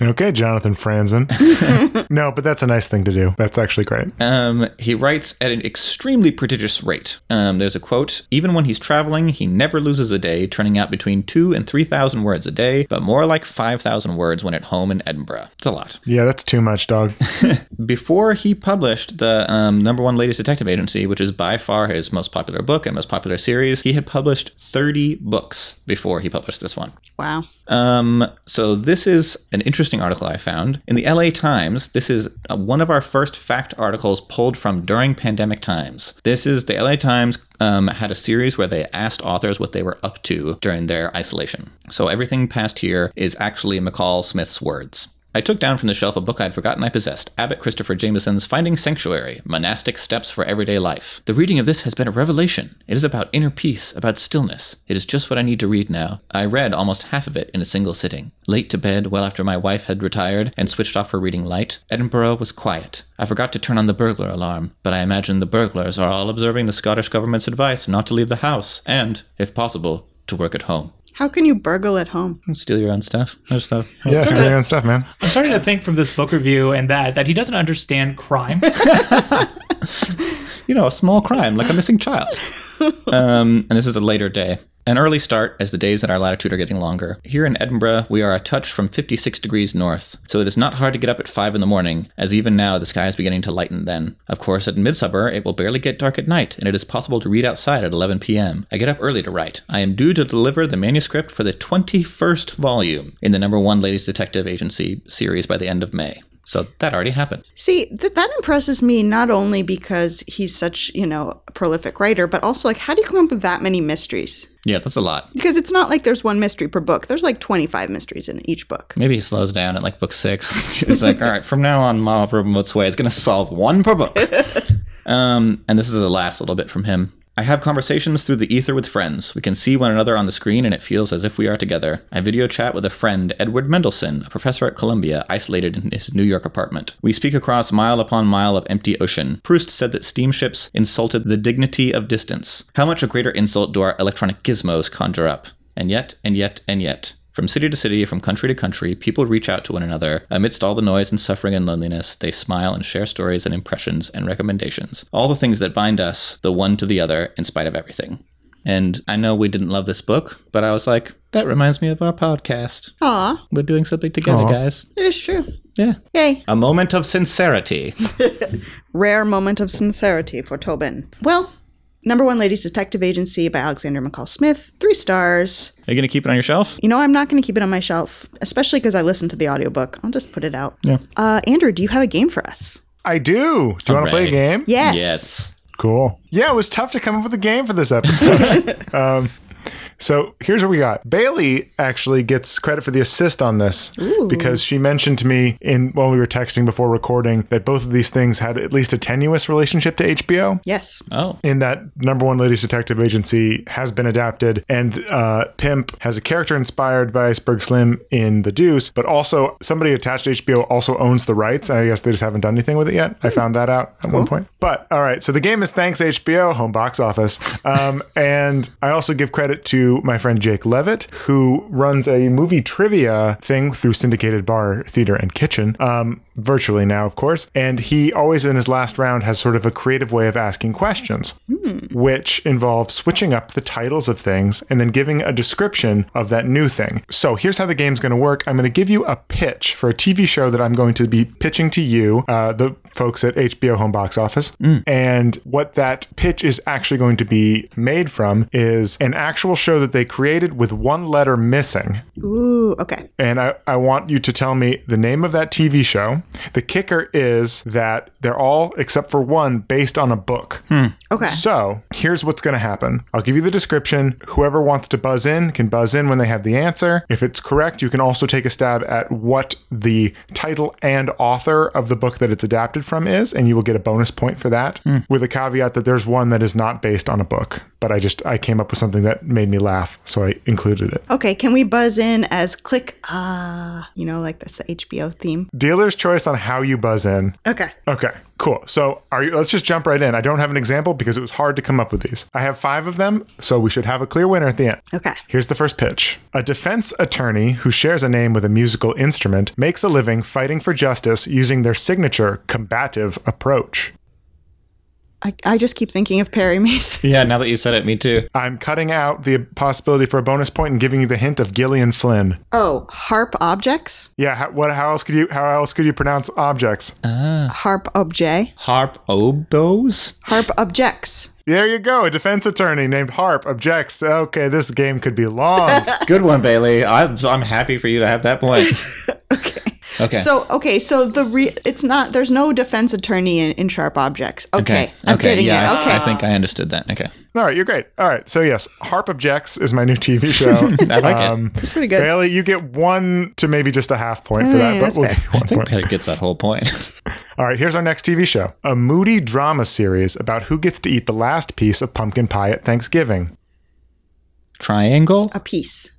Okay, Jonathan Franzen. [laughs] no, but that's a nice thing to do. That's actually great. Um, he writes at an extremely prodigious rate. Um, there's a quote: "Even when he's traveling, he never loses a day, turning out between two and three thousand words a day, but more like five thousand words when at home in Edinburgh. It's a lot." Yeah, that's too much, dog. [laughs] Before he published the um, number one ladies detective agency, which is by far his most popular book and most popular series, he had published 30 books before he published this one. Wow. Um, so this is an interesting article I found in the LA Times. This is uh, one of our first fact articles pulled from during pandemic times. This is the LA Times um, had a series where they asked authors what they were up to during their isolation. So everything past here is actually McCall Smith's words. I took down from the shelf a book I'd forgotten I possessed Abbot Christopher Jamison's Finding Sanctuary Monastic Steps for Everyday Life. The reading of this has been a revelation. It is about inner peace, about stillness. It is just what I need to read now. I read almost half of it in a single sitting. Late to bed, well after my wife had retired and switched off her reading light, Edinburgh was quiet. I forgot to turn on the burglar alarm, but I imagine the burglars are all observing the Scottish government's advice not to leave the house and, if possible, to work at home. How can you burgle at home? Steal your own stuff. Other stuff. Yeah, steal your own stuff, man. I'm starting to think from this book review and that that he doesn't understand crime. [laughs] you know, a small crime like a missing child. [laughs] Um, and this is a later day. An early start as the days at our latitude are getting longer. Here in Edinburgh, we are a touch from 56 degrees north, so it is not hard to get up at 5 in the morning, as even now the sky is beginning to lighten then. Of course, at midsummer, it will barely get dark at night, and it is possible to read outside at 11 p.m. I get up early to write. I am due to deliver the manuscript for the 21st volume in the number one Ladies Detective Agency series by the end of May. So that already happened. See, th- that impresses me not only because he's such, you know, a prolific writer, but also like, how do you come up with that many mysteries? Yeah, that's a lot. Because it's not like there's one mystery per book. There's like 25 mysteries in each book. Maybe he slows down at like book six. [laughs] He's like, all right, from now on, Mama Promote's Way is going to solve one per book. [laughs] um, and this is the last little bit from him. I have conversations through the ether with friends. We can see one another on the screen and it feels as if we are together. I video chat with a friend, Edward Mendelson, a professor at Columbia, isolated in his New York apartment. We speak across mile upon mile of empty ocean. Proust said that steamships insulted the dignity of distance. How much a greater insult do our electronic gizmos conjure up? And yet, and yet, and yet. From city to city, from country to country, people reach out to one another. Amidst all the noise and suffering and loneliness, they smile and share stories and impressions and recommendations. All the things that bind us, the one to the other, in spite of everything. And I know we didn't love this book, but I was like, that reminds me of our podcast. Aw, We're doing something together, Aw. guys. it is true. Yeah. Yay. A moment of sincerity. [laughs] Rare moment of sincerity for Tobin. Well, Number One Ladies Detective Agency by Alexander McCall Smith, three stars. Are you going to keep it on your shelf? You know, I'm not going to keep it on my shelf, especially because I listened to the audiobook. I'll just put it out. Yeah. Uh, Andrew, do you have a game for us? I do. Do you want to play a game? Yes. Yes. Cool. Yeah, it was tough to come up with a game for this episode. [laughs] um, so here's what we got. Bailey actually gets credit for the assist on this because she mentioned to me in when we were texting before recording that both of these things had at least a tenuous relationship to HBO. Yes. Oh. In that number one ladies detective agency has been adapted, and uh, Pimp has a character inspired by Iceberg Slim in The Deuce, but also somebody attached to HBO also owns the rights. And I guess they just haven't done anything with it yet. I found that out at one point. But all right, so the game is thanks HBO, home box office, um, and I also give credit to my friend Jake Levitt, who runs a movie trivia thing through syndicated bar, theater, and kitchen. Um, virtually now, of course. And he always in his last round has sort of a creative way of asking questions, which involves switching up the titles of things and then giving a description of that new thing. So here's how the game's going to work. I'm going to give you a pitch for a TV show that I'm going to be pitching to you, uh, the folks at HBO Home Box Office. Mm. And what that pitch is actually going to be made from is an actual show that they created with one letter missing Ooh, okay. and I, I want you to tell me the name of that TV show. The kicker is that they're all, except for one, based on a book. Hmm. Okay. So here's what's going to happen I'll give you the description. Whoever wants to buzz in can buzz in when they have the answer. If it's correct, you can also take a stab at what the title and author of the book that it's adapted from is, and you will get a bonus point for that, with a caveat that there's one that is not based on a book. But I just, I came up with something that made me laugh, so I included it. Okay, can we buzz in as click ah, you know, like that's the HBO theme? Dealer's choice on how you buzz in. Okay. Okay, cool. So are you let's just jump right in. I don't have an example because it was hard to come up with these. I have 5 of them, so we should have a clear winner at the end. Okay. Here's the first pitch. A defense attorney who shares a name with a musical instrument makes a living fighting for justice using their signature combative approach. I, I just keep thinking of Perry Mason. [laughs] Yeah, now that you said it, me too. I'm cutting out the possibility for a bonus point and giving you the hint of Gillian Flynn. Oh, harp objects? Yeah, how, what how else could you how else could you pronounce objects? Ah. Harp objet? Harp oboes? Harp objects. There you go. A defense attorney named Harp objects. Okay, this game could be long. [laughs] Good one, Bailey. I'm, I'm happy for you to have that point. [laughs] Okay. Okay. So okay, so the re- it's not there's no defense attorney in, in sharp objects. Okay, I'm okay. getting yeah, it. I- Okay, I, think I understood that. Okay. All right, you're great. All right, so yes, Harp Objects is my new TV show. [laughs] I like um, it. that's pretty good. Bailey, you get one to maybe just a half point for that, but that's we'll fair. give you one I think point. Bailey gets that whole point. [laughs] All right, here's our next TV show a moody drama series about who gets to eat the last piece of pumpkin pie at Thanksgiving. Triangle? A piece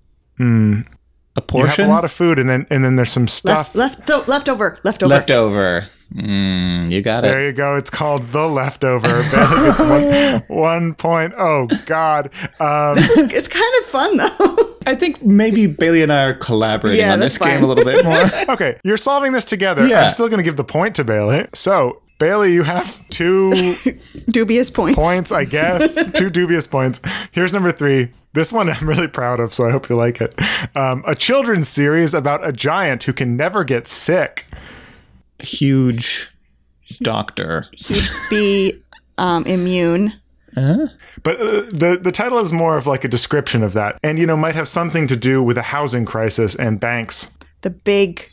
A You have a lot of food, and then and then there's some stuff. left left leftover leftover. Leftover. Mm, you got it. There you go. It's called The Leftover. [laughs] Bailey gets one, one point. Oh, God. Um, It's, it's kind of fun though. I think maybe Bailey and I are collaborating Yeah, on this that's game a little bit more. [laughs] okay, you're solving this together. Yeah. I'm still going to give the point to Bailey. So, Bailey, you have two [laughs] Dubious points. points, I guess. Two dubious points. Here's number three. This one I'm really proud of, so I hope you like it. Um, a children's series about a giant who can never get sick. Huge doctor. He'd be um, immune. But uh, the the title is more of like a description of that, and you know might have something to do with a housing crisis and banks. The big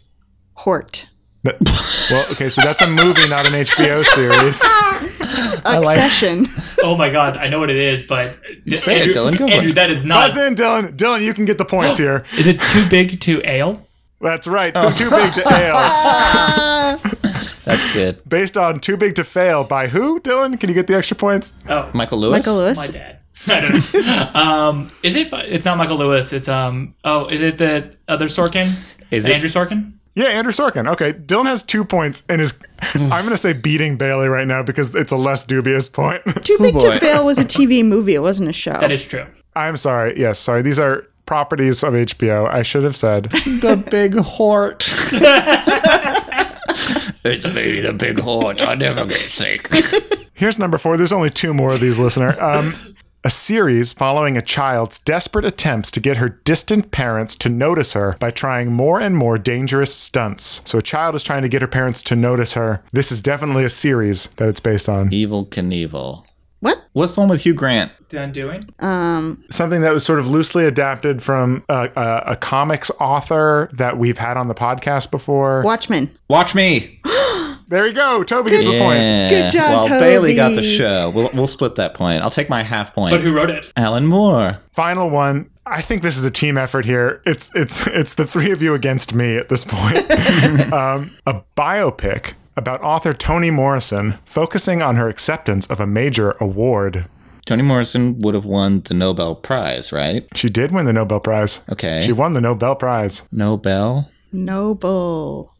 hort. That- well, okay, so that's a movie, not an HBO series. [laughs] Accession. Oh my god, I know what it is, but you say it, Dylan, go Andrew, that is not. Buzz in, Dylan. Dylan, you can get the points here. [gasps] Is it too big to ale? That's right. Too big to [laughs] ale. [laughs] That's good. Based on Too Big to Fail by who, Dylan? Can you get the extra points? Oh, Michael Lewis. Michael Lewis. my dad. I don't know. um, is it? It's not Michael Lewis. It's um. Oh, is it the other Sorkin? Is it- Andrew Sorkin? Yeah, Andrew Sorkin. Okay, Dylan has two points and is, I'm going to say beating Bailey right now because it's a less dubious point. [laughs] Too Big boy. to Fail was a TV movie. It wasn't a show. That is true. I'm sorry. Yes, sorry. These are properties of HBO. I should have said. The big hort. [laughs] it's me, the big hort. I never get sick. Here's number four. There's only two more of these, listener. Um, [laughs] a series following a child's desperate attempts to get her distant parents to notice her by trying more and more dangerous stunts. So a child is trying to get her parents to notice her. This is definitely a series that it's based on. Evel Knievel. what? What's the one with Hugh Grant? Done doing? Um, Something that was sort of loosely adapted from a, a, a comics author that we've had on the podcast before. Watchmen. Watch me. [gasps] There you go. Toby gets the point. Good job, Well, Bailey got the show. We'll, we'll split that point. I'll take my half point. But who wrote it? Alan Moore. Final one. I think this is a team effort here. It's it's it's the three of you against me at this point. [laughs] um, a biopic about author Toni Morrison focusing on her acceptance of a major award. Toni Morrison would have won the Nobel Prize, right? She did win the Nobel Prize. Okay. She won the Nobel Prize. Nobel? Noble.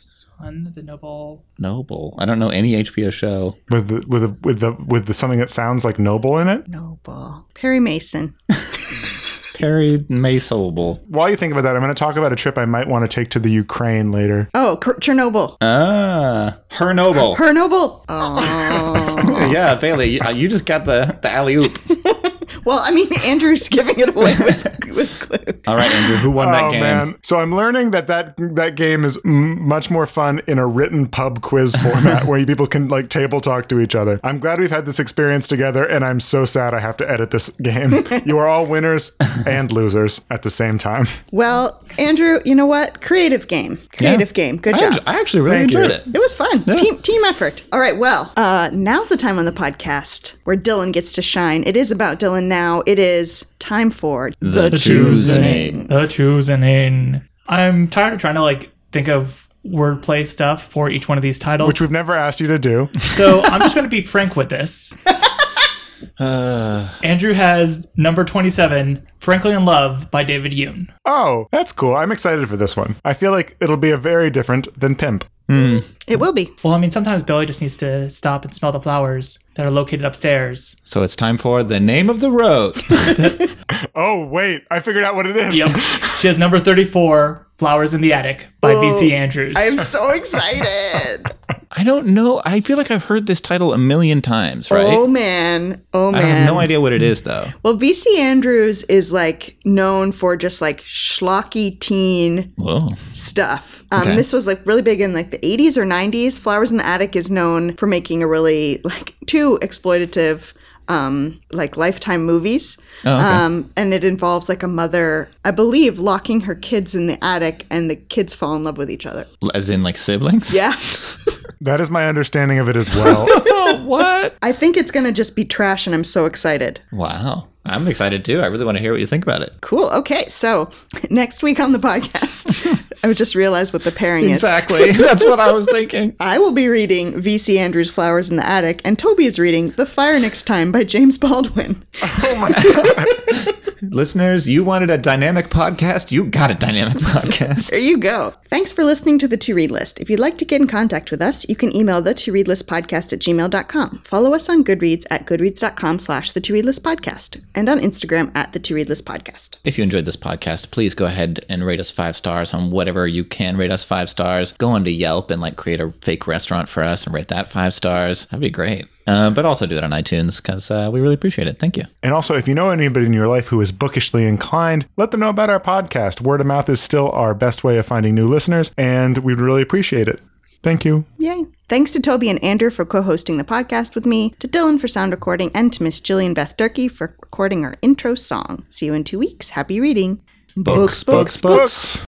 On the Noble. Noble. I don't know any HBO show. With the with the with the with the something that sounds like noble in it. Noble. Perry Mason. [laughs] Perry Masobel. While you think about that, I'm going to talk about a trip I might want to take to the Ukraine later. Oh, Ker- Chernobyl. Ah, her Noble. Her Noble. [laughs] Oh. yeah, Bailey, you, uh, you just got the, the alley oop. Well, I mean, [laughs] Andrew's giving it away with, with clue. All right, Andrew, who won that game? oh man! So I'm learning that that that game is m- much more fun in a written pub quiz format [laughs] where people can like table talk to each other. I'm glad we've had this experience together, and I'm so sad I have to edit this game. [laughs] you are all winners and losers at the same time. Well, Andrew, you know what? Creative game. Creative Yeah. game. Good I, job. act- I actually really Thank enjoyed you. it. It was fun. Team team effort. All right, well, uh, now's the time on the podcast where Dylan gets to shine. It is about Dylan now. It is time for The Choosing. The choosing. I'm tired of trying to like think of wordplay stuff for each one of these titles. Which we've never asked you to do. so I'm just going to be frank with this. [laughs] Uh, Andrew has number 27, Frankly in Love by David Yoon. Oh, that's cool. I'm excited for this one. I feel like it'll be a very different than Pimp. It will be. Well, I mean, sometimes Billy just needs to stop and smell the flowers that are located upstairs. so it's time for the name of the rose. [laughs] Oh wait, I figured out what it is. Yep. she has number 34, Flowers in the Attic by VC Andrews. I am so excited. [laughs] I don't know. I feel like I've heard this title a million times, right? Oh man. Oh man. I have no idea what it is though. Well, VC Andrews is like known for just like schlocky teen Whoa. stuff. Um, Okay. This was like really big in like the 80s or 90s. Flowers in the Attic is known for making a really like too exploitative um like lifetime movies Oh, okay. um and it involves like a mother i believe locking her kids in the attic and the kids fall in love with each other As in like siblings? yeah [laughs] That is my understanding of it as well. Oh, [laughs] what? i think it's gonna just be trash and i'm so excited Wow. I'm excited too. I really want to hear what you think about it. cool okay so [laughs] next week on the podcast [laughs] i just realized what the pairing is Exactly. [laughs] That's what I was thinking. I will be reading V.C. Andrews' Flowers in the Attic, and Toby is reading The Fire Next Time by James Baldwin. Oh my God. Listeners, you wanted a dynamic podcast? You got a dynamic podcast. There you go. Thanks for listening to the To Read List. If you'd like to get in contact with us, you can email the To Read List podcast at gmail.com. Follow us on Goodreads at goodreads.com slash the To Read List podcast, and on Instagram at the To Read List podcast. If you enjoyed this podcast, please go ahead and rate us five stars on whatever you can rate us five stars. Go onto Yelp and like create a fake restaurant for us and rate that five stars. That'd be great. Uh, but also do that on iTunes because uh, we really appreciate it. Thank you. And also, if you know anybody in your life who is bookishly inclined, let them know about our podcast. Word of mouth is still our best way of finding new listeners, and we'd really appreciate it. Thank you. Yay. Thanks to Toby and Andrew for co hosting the podcast with me, to Dylan for sound recording, and to Miss Jillian Beth Durkee for recording our intro song. See you in two weeks. Happy reading. Books, books, Books.